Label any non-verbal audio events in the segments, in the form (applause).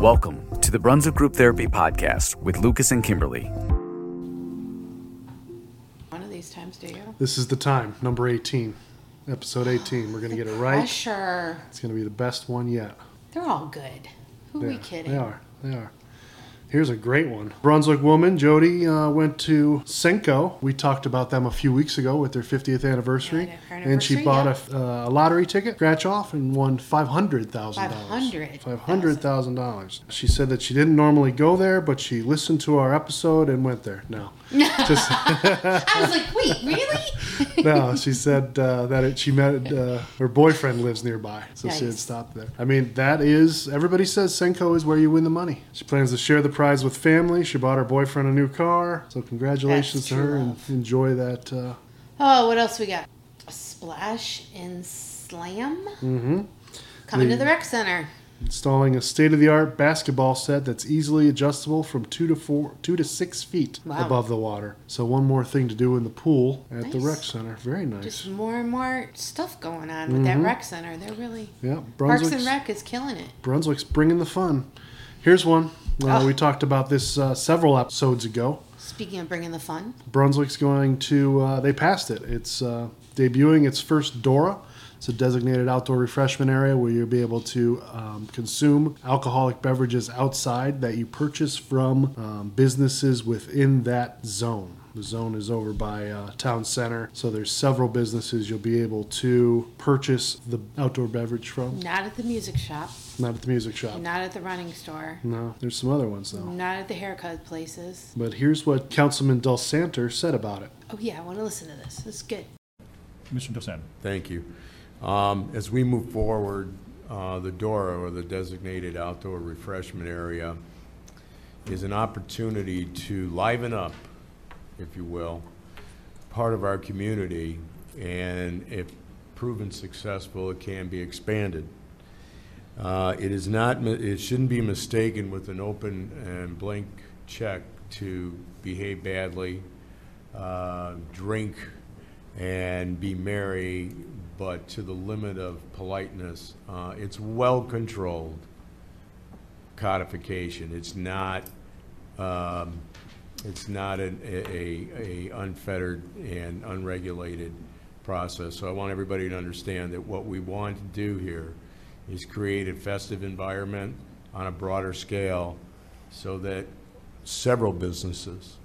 Welcome to the Brunswick Group Therapy Podcast with Lucas and Kimberlee. One of these times, do you? This is the time, number 18, episode 18. We're going to get it right. Sure. It's going to be the best one yet. They're all good. Who are we kidding? They are. They are. Here's a great one. Brunswick woman, Jody, uh, went to Senko. We talked about them a few weeks ago with their 50th anniversary. Yeah, their and she bought yeah. a, uh, a lottery ticket, scratch off, and won $500,000. 500,000. $500,000. She said that she didn't normally go there, but she listened to our episode and went there. No. (laughs) Just I was like, wait, really? (laughs) no, she said uh, that it, she met uh, her boyfriend lives nearby, so she had stopped there. I mean, that is everybody says Senko is where you win the money. She plans to share the prize with family. She bought her boyfriend a new car, so congratulations That's to her true and enjoy that. Uh, oh, what else we got? A splash and slam. mhm. Coming The- to the rec center. Installing a state-of-the-art basketball set that's easily adjustable from two to four, two to six feet Wow. above the water. So one more thing to do in the pool at the rec center. Very nice. Just more and more stuff going on with that Mhm. rec center. They're really yeah, Parks and Rec is killing it. Brunswick's bringing the fun. Here's one. Uh, Oh. We talked about this uh, several episodes ago. Speaking of bringing the fun, Brunswick's going to, uh, they passed it. It's uh, debuting its first Dora. It's a designated outdoor refreshment area where you'll be able to um, consume alcoholic beverages outside that you purchase from um, businesses within that zone. The zone is over by uh, town center, so there's several businesses you'll be able to purchase the outdoor beverage from. not at the music shop, Not at the music shop. not at the running store, No, there's some other ones though. not at the haircut places. But here's what Councilman Del Santer said about it. Oh yeah, I want to listen to this. This is good. Commissioner Dosan. Thank you. Um, As we move forward, uh, the DORA, or the Designated Outdoor Refreshment Area, is an opportunity to liven up, if you will, part of our community, and if proven successful, it can be expanded. Uh, It is not, it shouldn't be mistaken with an open and blank check to behave badly, uh, drink, and be merry, but to the limit of politeness. Uh, It's well-controlled codification. It's not, um, it's not an- a, a unfettered and unregulated process. So I want everybody to understand that what we want to do here is create a festive environment on a broader scale so that several businesses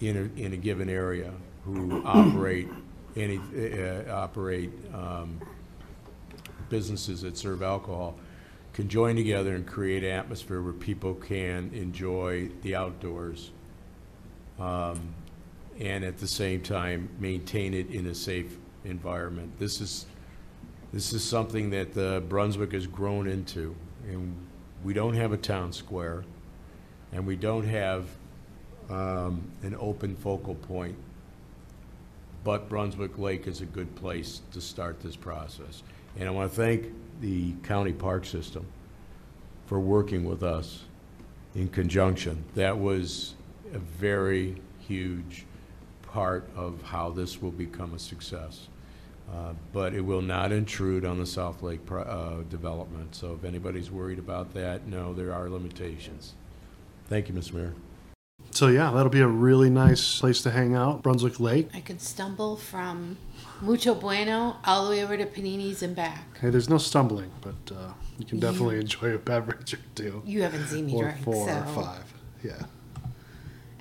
in a, in a given area who (coughs) operate any, uh, operate um, businesses that serve alcohol can join together and create an atmosphere where people can enjoy the outdoors um, and at the same time maintain it in a safe environment. This is, this is something that uh, Brunswick has grown into, and we don't have a town square, and we don't have um, an open focal point. But Brunswick Lake is a good place to start this process. And I want to thank the county park system for working with us in conjunction. That was a very huge part of how this will become a success. Uh, But it will not intrude on the South Lake pro- uh, development. So if anybody's worried about that, no, there are limitations. Thank you, Mr. Mayor. So yeah, that'll be a really nice place to hang out, Brunswick Lake. I could stumble from Mucho Bueno all the way over to Panini's and back. Hey, there's no stumbling, but uh, you can You- definitely enjoy a beverage or two, You haven't seen me or drink, four so or five. Yeah.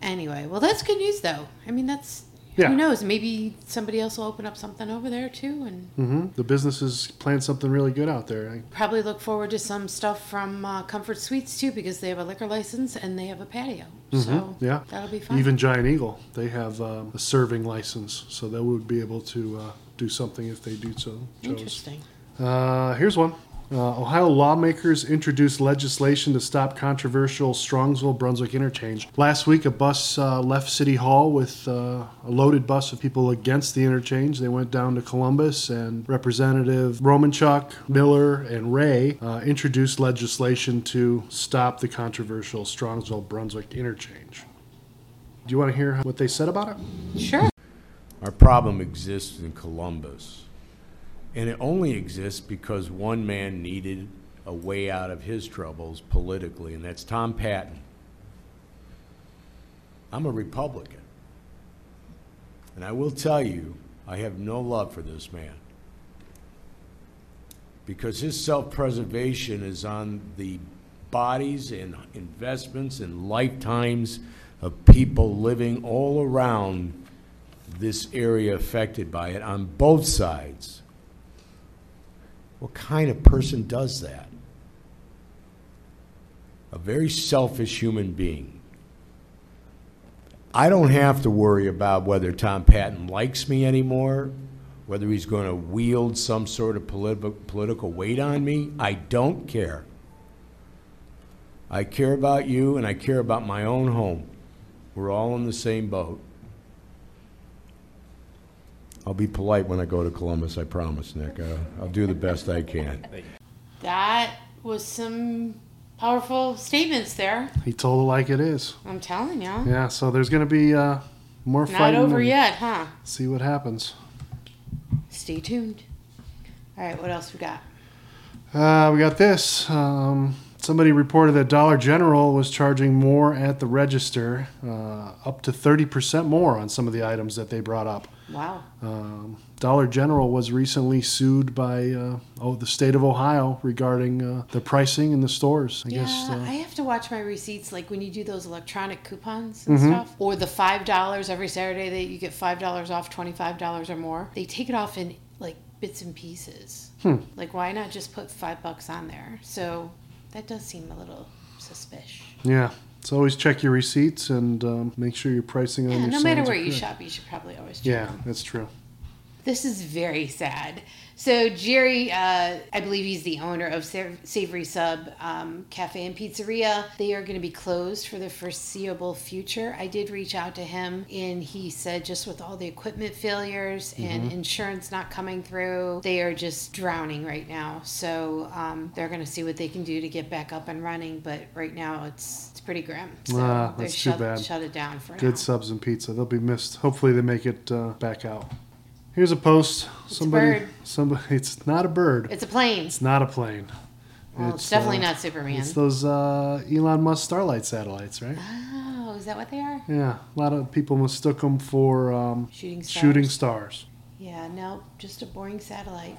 anyway, well, that's good news, though. I mean, that's Yeah. who knows? Maybe somebody else will open up something over there too, and hmm The businesses plan something really good out there. I- probably look forward to some stuff from uh, Comfort Suites too, because they have a liquor license and they have a patio. So Mhm, yeah. that'll be fun. Even Giant Eagle, they have um, a serving license, so they would be able to uh, do something if they do so. chose. interesting. Uh, here's one. Uh, Ohio lawmakers introduced legislation to stop controversial Strongsville Brunswick interchange. Last week, a bus uh, left City Hall with uh, a loaded bus of people against the interchange. They went down to Columbus, and Representative Romanchuk, Miller, and Ray uh, introduced legislation to stop the controversial Strongsville Brunswick interchange. Do you want to hear what they said about it? Sure. Our problem exists in Columbus. And it only exists because one man needed a way out of his troubles politically, and that's Tom Patton. I'm a Republican. And I will tell you, I have no love for this man. Because his self preservation is on the bodies and investments and lifetimes of people living all around this area affected by it on both sides. What kind of person does that? A very selfish human being. I don't have to worry about whether Tom Patton likes me anymore, whether he's going to wield some sort of politi- political weight on me. I don't care. I care about you and I care about my own home. We're all in the same boat. I'll be polite when I go to Columbus, I promise, Nick. Uh, I'll do the best I can. That was some powerful statements there. He told it like it is. I'm telling you. Yeah, so there's going to be uh, more Not fighting. over yet, huh? See what happens. Stay tuned. All right, what else we got? Uh, we got this. Um, somebody reported that Dollar General was charging more at the register, uh, up to 30% more on some of the items that they brought up. Wow. Um, Dollar General was recently sued by uh, oh the state of Ohio regarding uh, the pricing in the stores. I Yeah, guess uh, I have to watch my receipts, like when you do those electronic coupons Mm-hmm. and stuff, or the five dollars every Saturday that you get five dollars off, twenty five dollars or more. They take it off in like bits and pieces. Hmm. Like, why not just put five bucks on there? So that does seem a little suspicious. yeah. So always check your receipts and um, make sure your pricing on Yeah, your no matter where you correct. shop, you should probably always check Yeah, them. that's true. This is very sad. So Jerry, uh, I believe he's the owner of Savory Sub um, Cafe and Pizzeria. They are going to be closed for the foreseeable future. I did reach out to him, and he said just with all the equipment failures and insurance not coming through, they are just drowning right now. So um, they're going to see what they can do to get back up and running. But right now, it's it's pretty grim. So Ah, that's too shut, bad. shut it down for Good now. subs and pizza. They'll be missed. Hopefully they make it uh, back out. Here's a post. a Somebody. bird. Somebody. (laughs) It's not a bird. It's a plane. It's not a plane. Well, it's, definitely uh, not Superman. It's those uh, Elon Musk Starlink satellites, right? Oh, is that what they are? Yeah, a lot of people mistook them for um, Shooting stars. shooting stars. Yeah, no, just a boring satellite.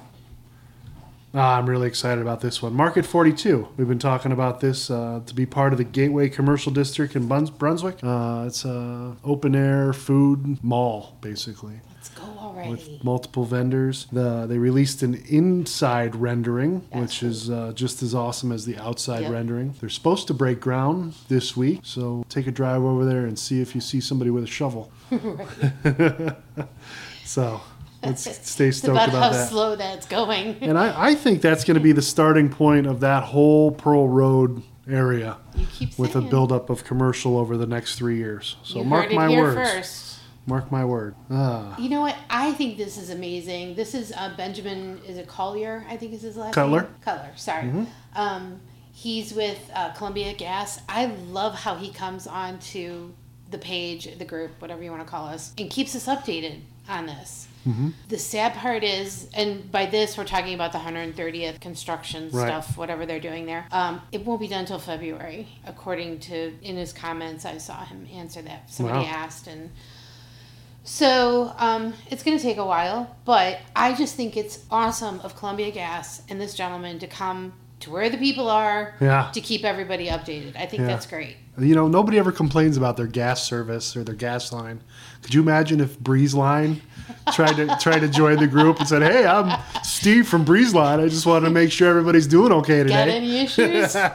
Ah, I'm really excited about this one. Market 42. We've been talking about this uh, to be part of the Gateway Commercial District in Bruns- Brunswick. Uh, it's a open air food mall, basically, Let's go already. with multiple vendors. The, they released an inside rendering, That's which is uh, just as awesome as the outside Yep. rendering. They're supposed to break ground this week, so take a drive over there and see if you see somebody with a shovel. (laughs) (laughs) so let's (laughs) stay stoked about, about how that. slow that's going. (laughs) And I, I think that's going to be the starting point of that whole Pearl Road area You keep saying. with a buildup of commercial over the next three years. So you mark heard it my here words. first. Mark my word. Ah, You know what? I think this is amazing. This is uh, Benjamin. Is it Collier? I think is his last Cutler. name. Cutler. Sorry. Mm-hmm. Um, he's with uh, Columbia Gas. I love how he comes on to the page, the group, whatever you want to call us, and keeps us updated on this. Mm-hmm. The sad part is, and by this we're talking about the 130th construction Right. stuff, whatever they're doing there. Um, it won't be done until February, according to in his comments. I saw him answer that. Somebody Wow. asked, and so um, it's going to take a while, but I just think it's awesome of Columbia Gas and this gentleman to come to where the people are Yeah. to keep everybody updated. I think Yeah. that's great. You know, nobody ever complains about their gas service or their gas line. Could you imagine if Breezeline tried to (laughs) tried to join the group and said, "Hey, I'm Steve from Breezeline. I just wanted to make sure everybody's doing okay Got today." any issues? (laughs)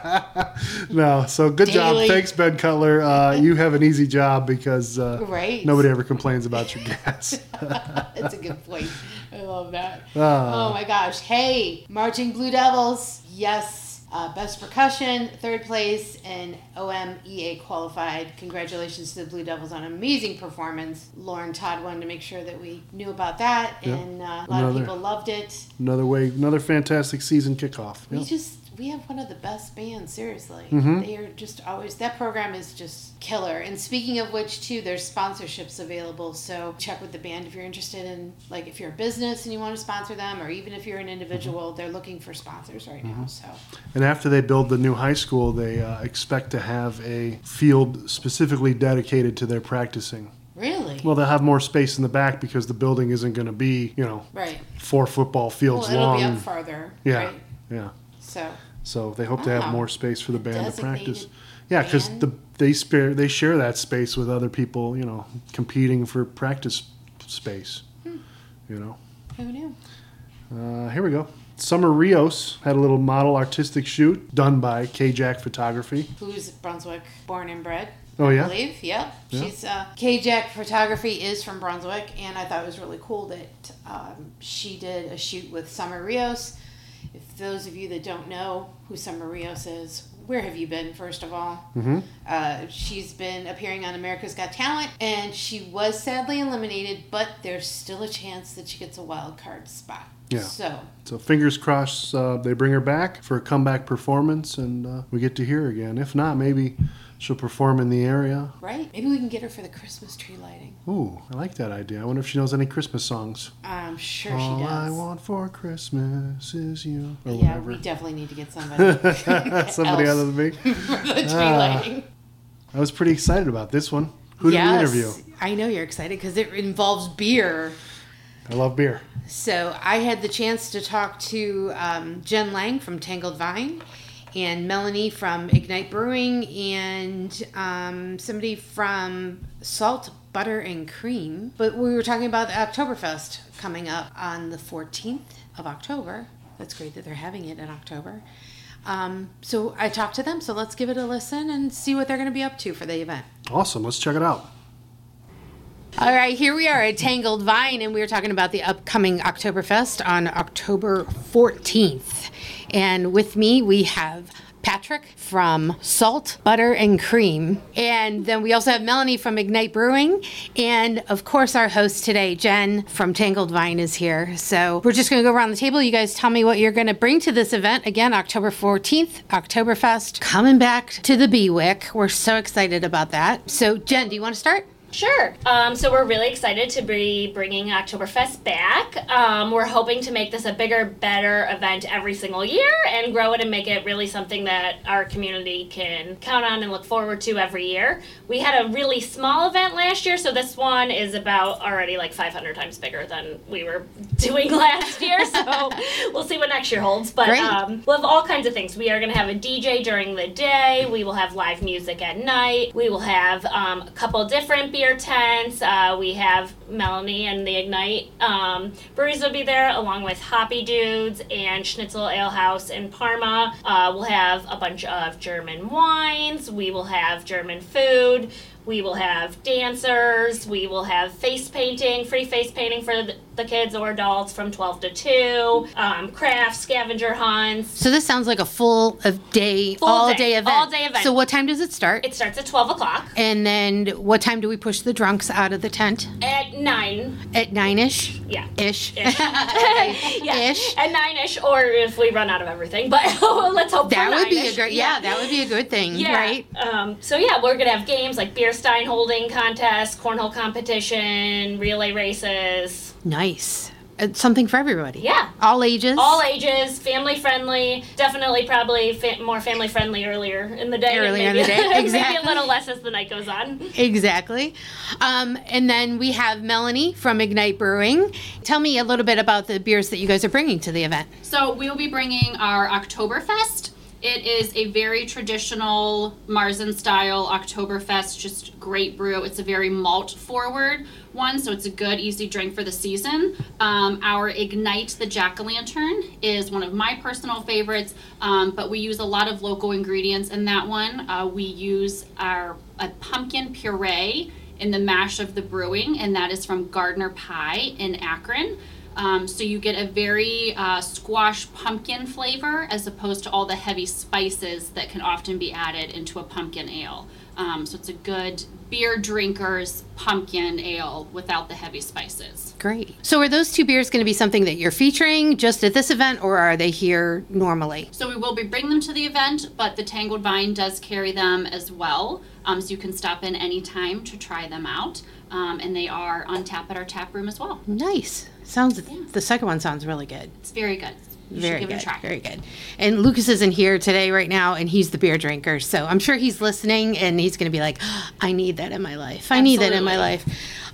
No, so good job. Thanks, Ben Cutler. Uh, you have an easy job because uh, Right. nobody ever complains about your (laughs) gas. That's a good point. I love that. Ah. oh my gosh. Hey, Marching Blue Devils. Yes. Uh, best percussion, third place, and OMEA qualified. Congratulations to the Blue Devils on an amazing performance. Lauren Todd wanted to make sure that we knew about that, and uh, a lot Another- of people loved it. another way, another fantastic season kickoff. We just we have one of the best bands. Seriously, Mm-hmm. they are just always that program is just killer. And speaking of which, too, there's sponsorships available. So check with the band if you're interested in like if you're a business and you want to sponsor them, or even if you're an individual, Mm-hmm. they're looking for sponsors right now. So And after they build the new high school, they uh, expect to have a field specifically dedicated to their practicing. really, Well, they'll have more space in the back because the building isn't going to be, you know, right. four football Well, fields it'll long. be up farther. yeah, Right? yeah. So So they hope to have more space for the band to practice. Yeah, because the they spare they share that space with other people, you know, competing for practice space. Hmm. You know. who knew? Uh, here we go. Summer Rios had a little model artistic shoot done by K Jack Photography. Who's Brunswick born and bred? Oh I yeah, believe. Yep. Yeah. She's uh, K Jack Photography is from Brunswick, and I thought it was really cool that um, she did a shoot with Summer Rios. Those of you that don't know who Summer Rios is, where have you been? First of all, hmm uh, she's been appearing on America's Got Talent, and she was sadly eliminated, but there's still a chance that she gets a wild card spot. Yeah. So So fingers crossed uh, they bring her back for a comeback performance, and uh, we get to hear her again. If not, maybe she'll perform in the area. right, maybe we can get her for the Christmas tree lighting. Ooh, I like that idea. I wonder if she knows any Christmas songs. I'm sure All she does. I want for Christmas is you, or yeah, whatever. we definitely need to get somebody. (laughs) (laughs) Somebody other than me. (laughs) for the tree Ah. lighting. I was pretty excited about this one. Who did we interview? I know you're excited because it involves beer. I love beer. So I had the chance to talk to um, Jen Lang from Tangled Vine and Melanie from Ignite Brewing and um, somebody from Salt, Butter, and Cream. But we were talking about the Oktoberfest coming up on the 14th of October. That's great that they're having it in October. Um, so I talked to them, so let's give it a listen and see what they're going to be up to for the event. Awesome. Let's check it out. All right, here we are at Tangled Vine, and we are talking about the upcoming Oktoberfest on October 14th. And with me, we have Patrick from Salt, Butter, and Cream. And then we also have Melanie from Ignite Brewing. And of course, our host today, Jen from Tangled Vine, is here. So we're just going to go around the table. You guys tell me what you're going to bring to this event. Again, October 14th, Oktoberfest, coming back to the BWIC. We're so excited about that. So, Jen, do you want to start? Sure. Um, so we're really excited to be bringing Oktoberfest back. Um, we're hoping to make this a bigger, better event every single year and grow it and make it really something that our community can count on and look forward to every year. We had a really small event last year, so this one is about already like 500 times bigger than we were (laughs) doing last year. So (laughs) we'll see what next year holds. But um, we'll have all kinds of things. We are going to have a DJ during the day. We will have live music at night. We will have um, a couple different beer tents. Uh, we have Melanie and the Ignite um, breweries will be there, along with Hoppy Dudes and Schnitzel Ale House in Parma. Uh, we'll have a bunch of German wines. We will have German food. We will have dancers. We will have face painting, free face painting for the, kids or adults from 12 to 2. Um, crafts, scavenger hunts. So this sounds like a full of day, Full all day, day event. all day event. So what time does it start? It starts at 12 o'clock. and then what time do we push the drunks out of the tent? At 9. At nine ish. Yeah. Ish. Ish. (laughs) yeah. Ish. At 9 ish, or if we run out of everything. But (laughs) let's hope That would be a 9-ish. great. Yeah, that would be a good thing. Yeah. Right. Um, so yeah, we're gonna have games like beer stein holding contest, cornhole competition, relay races. Nice. Uh, something for everybody. Yeah. All ages. All ages, family friendly. Definitely, probably fa- more family friendly earlier in the day. and Earlier in the day, (laughs) (laughs) maybe exactly. a little less as the night goes on. Exactly. Um, and then we have Melanie from Ignite Brewing. Tell me a little bit about the beers that you guys are bringing to the event. So we will be bringing our Oktoberfest. It is a very traditional Marzen style Oktoberfest, just great brew. It's a very malt forward one, so it's a good, easy drink for the season. Um, our Ignite the Jack o' Lantern is one of my personal favorites, um, but we use a lot of local ingredients in that one. Uh, we use our a pumpkin puree in the mash of the brewing, and that is from Gardner Pie in Akron. Um, so you get a very uh, squash pumpkin flavor as opposed to all the heavy spices that can often be added into a pumpkin ale. Um, so it's a good beer drinker's pumpkin ale without the heavy spices. Great. So are those two beers going to be something that you're featuring just at this event, or are they here normally? So we will be bringing them to the event, but the Tangled Vine does carry them as well. Um, so you can stop in anytime to try them out. Um, and they are on tap at our tap room as well. Nice. Sounds. The second one sounds really good. It's very good. You Very give good. it a try. Very good. And Lucas isn't here today, right now, and he's the beer drinker. So I'm sure he's listening, and he's going to be like, "I need that in my life. I need that in my life."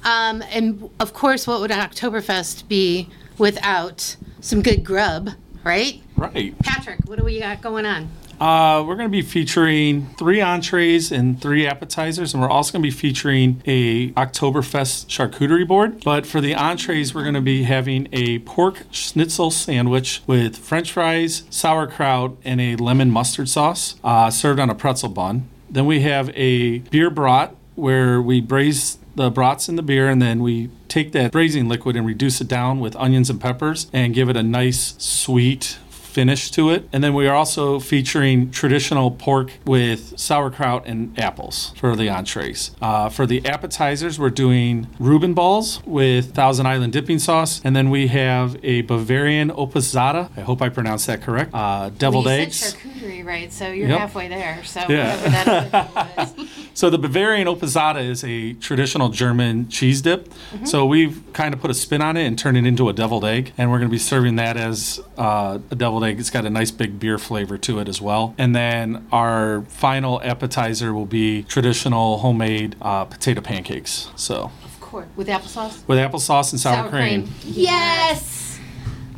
Um, and of course, what would an Oktoberfest be without some good grub, right? Right. Patrick, what do we got going on? Uh, we're going to be featuring three entrees and three appetizers, and we're also going to be featuring a Oktoberfest charcuterie board. But for the entrees, we're going to be having a pork schnitzel sandwich with French fries, sauerkraut, and a lemon mustard sauce, uh, served on a pretzel bun. Then we have a beer brat where we braise the brats in the beer and then we take that braising liquid and reduce it down with onions and peppers and give it a nice sweet finish to it. And then we are also featuring traditional pork with sauerkraut and apples for the entrees. Uh, for the appetizers, we're doing Reuben balls with Thousand Island dipping sauce. And then we have a Bavarian Opusada. I hope I pronounced that correct. Uh, deviled eggs. said right? So you're Yep. halfway there. So Yeah. whatever that was. So the Bavarian Opusada is a traditional German cheese dip. So we've kind of put a spin on it and turned it into a deviled egg, and we're going to be serving that as uh, a deviled egg. It's got a nice big beer flavor to it as well. And then our final appetizer will be traditional homemade uh, potato pancakes. So Of course, with applesauce. with applesauce and sour, cream. Yes.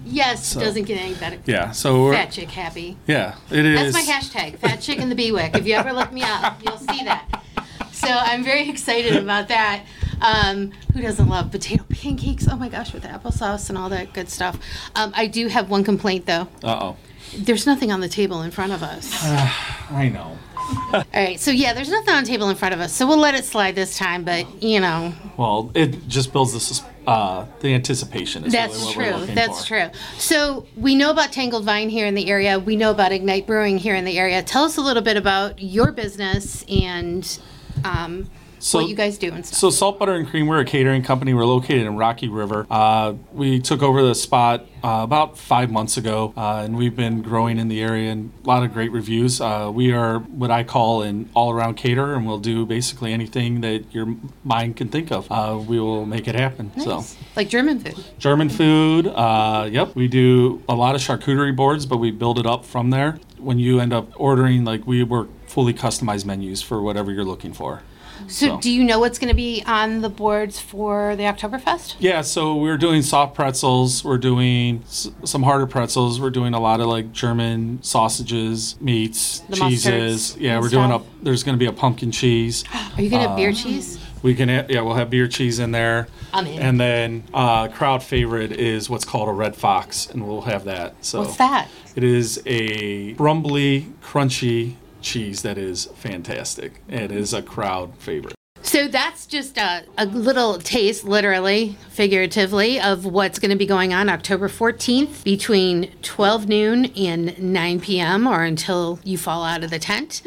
Yes. So- Doesn't get any better. Yeah. So we're, Fat chick happy. yeah, it is. That's my hashtag, Fat Chick in the Bewick. If you ever look me up, you'll see that. So I'm very excited about that. Um, who doesn't love potato pancakes? Oh my gosh, with applesauce and all that good stuff. Um, I do have one complaint though. Uh oh. There's nothing on the table in front of us. (sighs) I know. (laughs) All right, so yeah, there's nothing on the table in front of us, so we'll let it slide this time. But you know, Well, it just builds the sus- uh, the anticipation. Is That's really true. That's for. true. So we know about Tangled Vine here in the area. We know about Ignite Brewing here in the area. Tell us a little bit about your business and um, So- what you guys do and stuff. So Salt Butter and Cream, we're a catering company. We're located in Rocky River. Uh, we took over the spot uh, about five months ago, uh, and we've been growing in the area and a lot of great reviews. Uh, we are what I call an all-around caterer, and we'll do basically anything that your mind can think of. Uh, we will make it happen. So. Like German food. German food. Uh, yep, we do a lot of charcuterie boards, but we build it up from there. When you end up ordering, like we work fully customized menus for whatever you're looking for. So, do you know what's going to be on the boards for the Oktoberfest? Yeah, so we're doing soft pretzels. We're doing s- some harder pretzels. We're doing a lot of like German sausages, meats, The cheeses. mustards Yeah, and we're doing a. stuff? There's going to be a pumpkin cheese. (gasps) Are you going to Uh, have beer cheese? We can, ha- yeah, we'll have beer cheese in there. I'm in. And then uh, crowd favorite is what's called a red fox, and we'll have that. So What's that? It is a crumbly, crunchy cheese that is fantastic. It is a crowd favorite. So that's just a, a little taste, literally, figuratively, of what's going to be going on October 14th between 12 noon and 9 p.m. or until you fall out of the tent.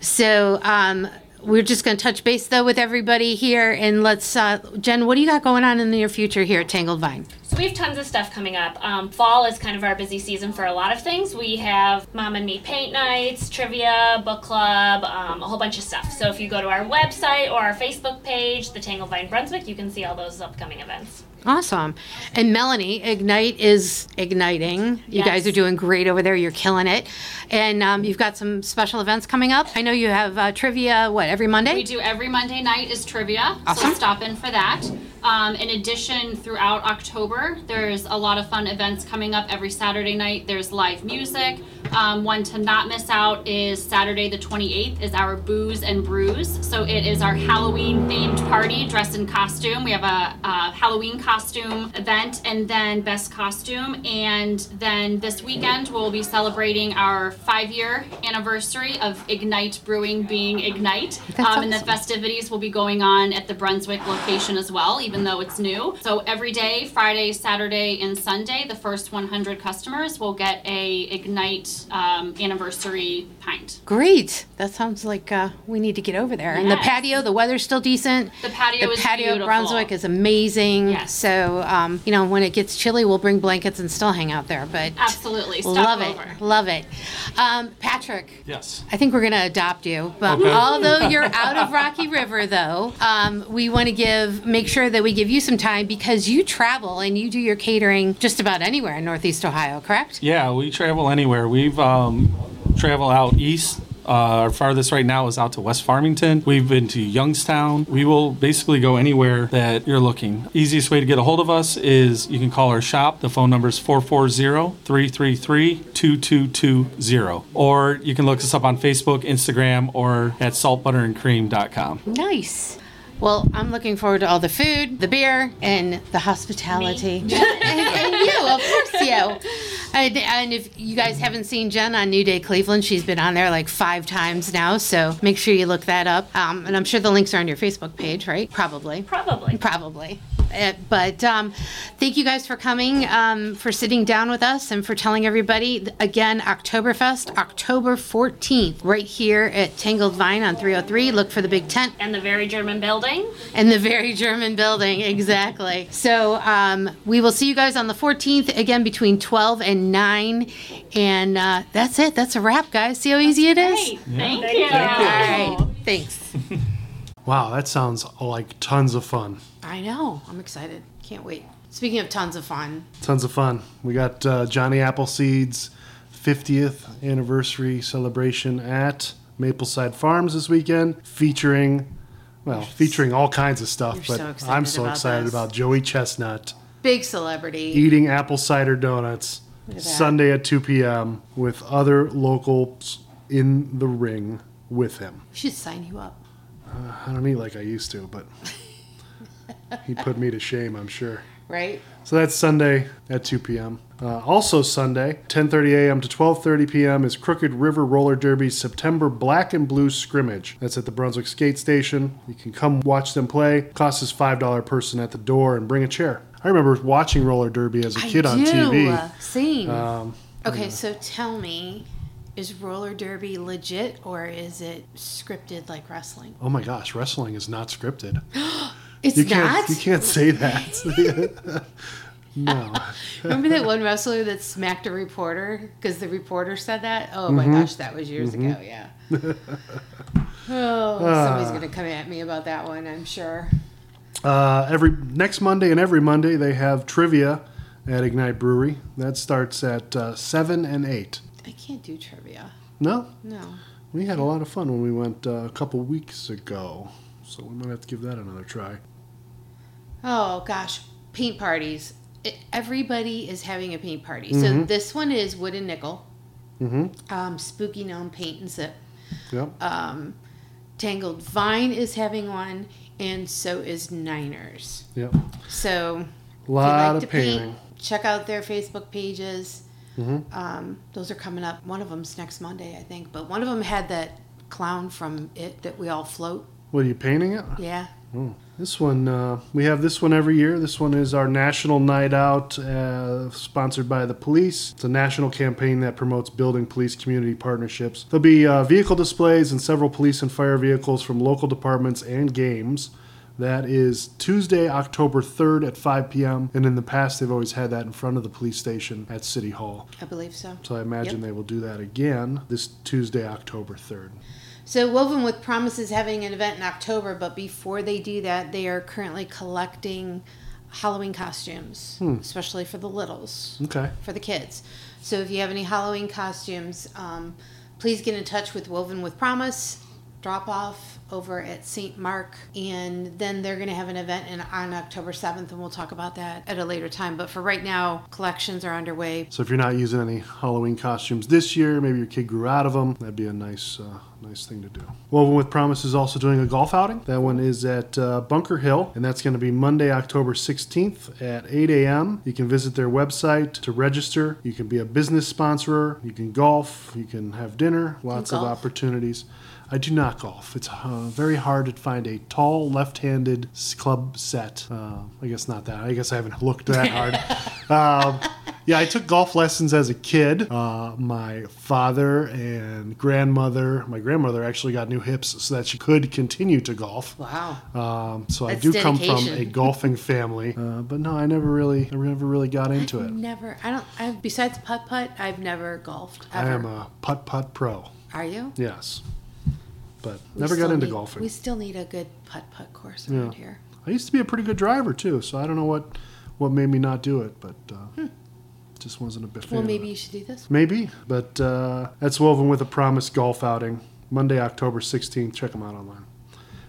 So um, we're just going to touch base though with everybody here, and let's, uh, Jen, what do you got going on in the near future here at Tangled Vine? We have tons of stuff coming up. Um, fall is kind of our busy season for a lot of things. We have mom and me paint nights, trivia, book club, um, a whole bunch of stuff. So if you go to our website or our Facebook page, the Tangled Vine Brunswick, you can see all those upcoming events. Awesome. And Melanie, Ignite is igniting. You guys are doing great over there. You're killing it. And um, you've got some special events coming up. I know you have uh, trivia, what, every Monday? We do every Monday night is trivia, Awesome. so stop in for that. Um, in addition, throughout October, there's a lot of fun events coming up every Saturday night. There's live music. Um, one to not miss out is Saturday the 28th is our Booze and Brews. So it is our Halloween themed party, dressed in costume. We have a, a Halloween costume event and then best costume. And then this weekend we'll be celebrating our five year anniversary of Ignite Brewing being Ignite. Um, and the festivities will be going on at the Brunswick location as well, even though it's new. So every day, Friday Friday, Saturday, and Sunday, the first 100 customers will get a Ignite um, anniversary pint. Great. That sounds like uh, we need to get over there. And the patio, the weather's still decent. The patio is the is patio at beautiful. Brunswick is amazing. Yes. So, um, you know, when it gets chilly, we'll bring blankets and still hang out there. But Absolutely. Stop love over. it. Love it. Um, Patrick. Yes. I think we're going to adopt you. But although (laughs) you're out of Rocky River, though, um, we want to give make sure that we give you some time because you travel and you do your catering just about anywhere in Northeast Ohio, correct? Yeah, we travel anywhere. We've um, travel out east. Uh, our farthest right now is out to West Farmington. We've been to Youngstown. We will basically go anywhere that you're looking. Easiest way to get a hold of us is you can call our shop. The phone number is 440-333-2220. Or you can look us up on Facebook, Instagram, or at saltbutterandcream.com. Nice. Well, I'm looking forward to all the food, the beer, and the hospitality. (laughs) and, and you, of course, you. And, and if you guys haven't seen Jen on New Day Cleveland, she's been on there like five times now. So make sure you look that up. Um, and I'm sure the links are on your Facebook page, right? Probably. Probably. Probably. Uh, but um, thank you guys for coming, um, for sitting down with us, and for telling everybody. Again, Oktoberfest, October 14th, right here at Tangled Vine on 303. Look for the big tent And the very German building. And the very German building, exactly. So um, we will see you guys on the 14th, again between 12 and 9. And uh, that's it. That's a wrap, guys. See how easy it is? Great. Thank you. All right. Thanks. (laughs) Wow, that sounds like tons of fun. I know. I'm excited. Can't wait. Speaking of tons of fun, Tons of fun. We got uh, Johnny Appleseed's 50th anniversary celebration at Mapleside Farms this weekend, featuring, well, featuring all kinds of stuff. You're but so excited I'm so about excited this. about Joey Chestnut big celebrity. eating apple cider donuts at that. Sunday at 2 p.m. with other locals in the ring with him. Should sign you up. I don't eat like I used to, but (laughs) he put me to shame, I'm sure. Right? So that's Sunday at 2 p.m. Uh, also Sunday, 10:30 a.m. to 12:30 p.m. is Crooked River Roller Derby's September Black and Blue scrimmage. That's at the Brunswick Skate Station. You can come watch them play. Cost is five dollar person at the door, and bring a chair. I remember watching roller derby as a kid on TV. I on do. TV. Same. Um, okay, so tell me, is roller derby legit or is it scripted like wrestling? oh my gosh, wrestling is not scripted. (gasps) (gasps) It's You can't. not. You can't say that. (laughs) no. (laughs) Remember that one wrestler that smacked a reporter because the reporter said that? Oh Mm-hmm. my gosh, that was years ago. Yeah. (laughs) oh, somebody's gonna come at me about that one. I'm sure. Uh, every next Monday and every Monday they have trivia at Ignite Brewery. That starts at uh, seven and eight. I can't do trivia. No, No. we had a lot of fun when we went uh, a couple weeks ago, so we might have to give that another try. Oh gosh, paint parties. It, everybody is having a paint party. So this one is wood and nickel. Mm-hmm. Um, Spooky Gnome Paint and Sip. Yep. Um, Tangled Vine is having one, and so is Niners. yep. So A lot like of to paint, painting. check out their Facebook pages. Mm-hmm. Um, those are coming up. One of them's next Monday, I think. But one of them had that clown from it that we all float. What are you painting it? Yeah. This one, uh, we have this one every year. This one is our National Night Out, uh, sponsored by the police. It's a national campaign that promotes building police community partnerships. There'll be uh, vehicle displays and several police and fire vehicles from local departments and games. That is Tuesday, October 3rd at 5 p.m. And in the past, they've always had that in front of the police station at City Hall. I believe so. So I imagine Yep. they will do that again this Tuesday, October 3rd. So Woven with Promise is having an event in October, but before they do that, they are currently collecting Halloween costumes, especially for the littles, Okay. for the kids. So if you have any Halloween costumes, um, please get in touch with Woven with Promise. Drop off over at St. Mark, and then they're going to have an event in, on October 7th, and we'll talk about that at a later time. But for right now, collections are underway. So if you're not using any Halloween costumes this year, maybe your kid grew out of them, that'd be a nice, uh, nice thing to do. Woven with Promise is also doing a golf outing. That one is at uh, Bunker Hill, and that's going to be Monday, October 16th at 8 a.m. You can visit their website to register. You can be a business sponsor. You can golf. You can have dinner. Lots of opportunities. I do not golf. It's uh, very hard to find a tall left-handed club set. Uh, I guess not that. I guess I haven't looked that hard. (laughs) um, yeah, I took golf lessons as a kid. Uh, my father and grandmother, my grandmother actually got new hips so that she could continue to golf. Wow. Um, so I That's do come from a golfing family, uh, but no, I never really, I never really got into it. Never. I don't. I besides putt putt, I've never golfed. I am a putt putt pro. Are you? Yes, but We never got into need- golfing. We still need a good putt putt course Yeah. around here. I used to be a pretty good driver too, so I don't know what what made me not do it, but uh, just wasn't a big fan. Hmm. Well, maybe you should do this. maybe, but uh, that's woven with a promised golf outing Monday, October sixteenth. Check them out online.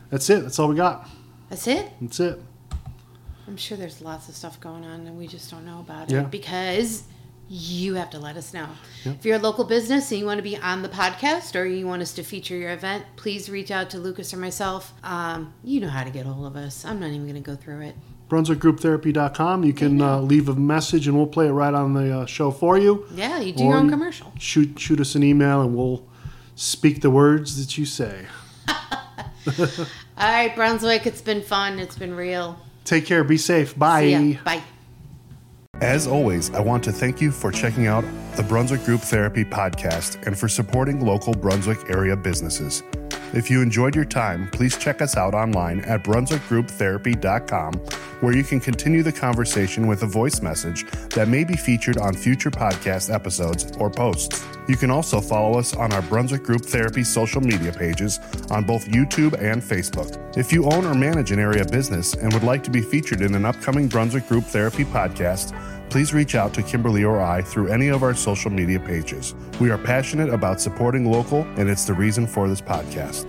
That's it. That's all we got. That's it. That's it. I'm sure there's lots of stuff going on and we just don't know about Yeah. it because you have to let us know. Yeah. If you're a local business and you want to be on the podcast or you want us to feature your event, please reach out to Lucas or myself. Um, you know how to get a hold of us. I'm not even going to go through it. BrunswickGroupTherapy.com. You can uh, leave a message and we'll play it right on the uh, show for you. Yeah, you do Or your own commercial. Shoot, shoot us an email and we'll speak the words that you say. (laughs) (laughs) All right, Brunswick, it's been fun. It's been real. Take care. Be safe. Bye. Bye. As always, I want to thank you for checking out the Brunswick Group Therapy podcast and for supporting local Brunswick area businesses. If you enjoyed your time, please check us out online at brunswickgrouptherapy.com, where you can continue the conversation with a voice message that may be featured on future podcast episodes or posts. You can also follow us on our Brunswick Group Therapy social media pages on both YouTube and Facebook. If you own or manage an area business and would like to be featured in an upcoming Brunswick Group Therapy podcast, please reach out to Kimberlee or I through any of our social media pages. We are passionate about supporting local, and it's the reason for this podcast.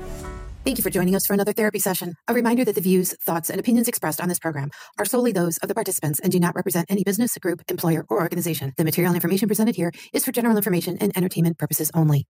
Thank you for joining us for another therapy session. A reminder that the views, thoughts, and opinions expressed on this program are solely those of the participants and do not represent any business, group, employer, or organization. The material information presented here is for general information and entertainment purposes only.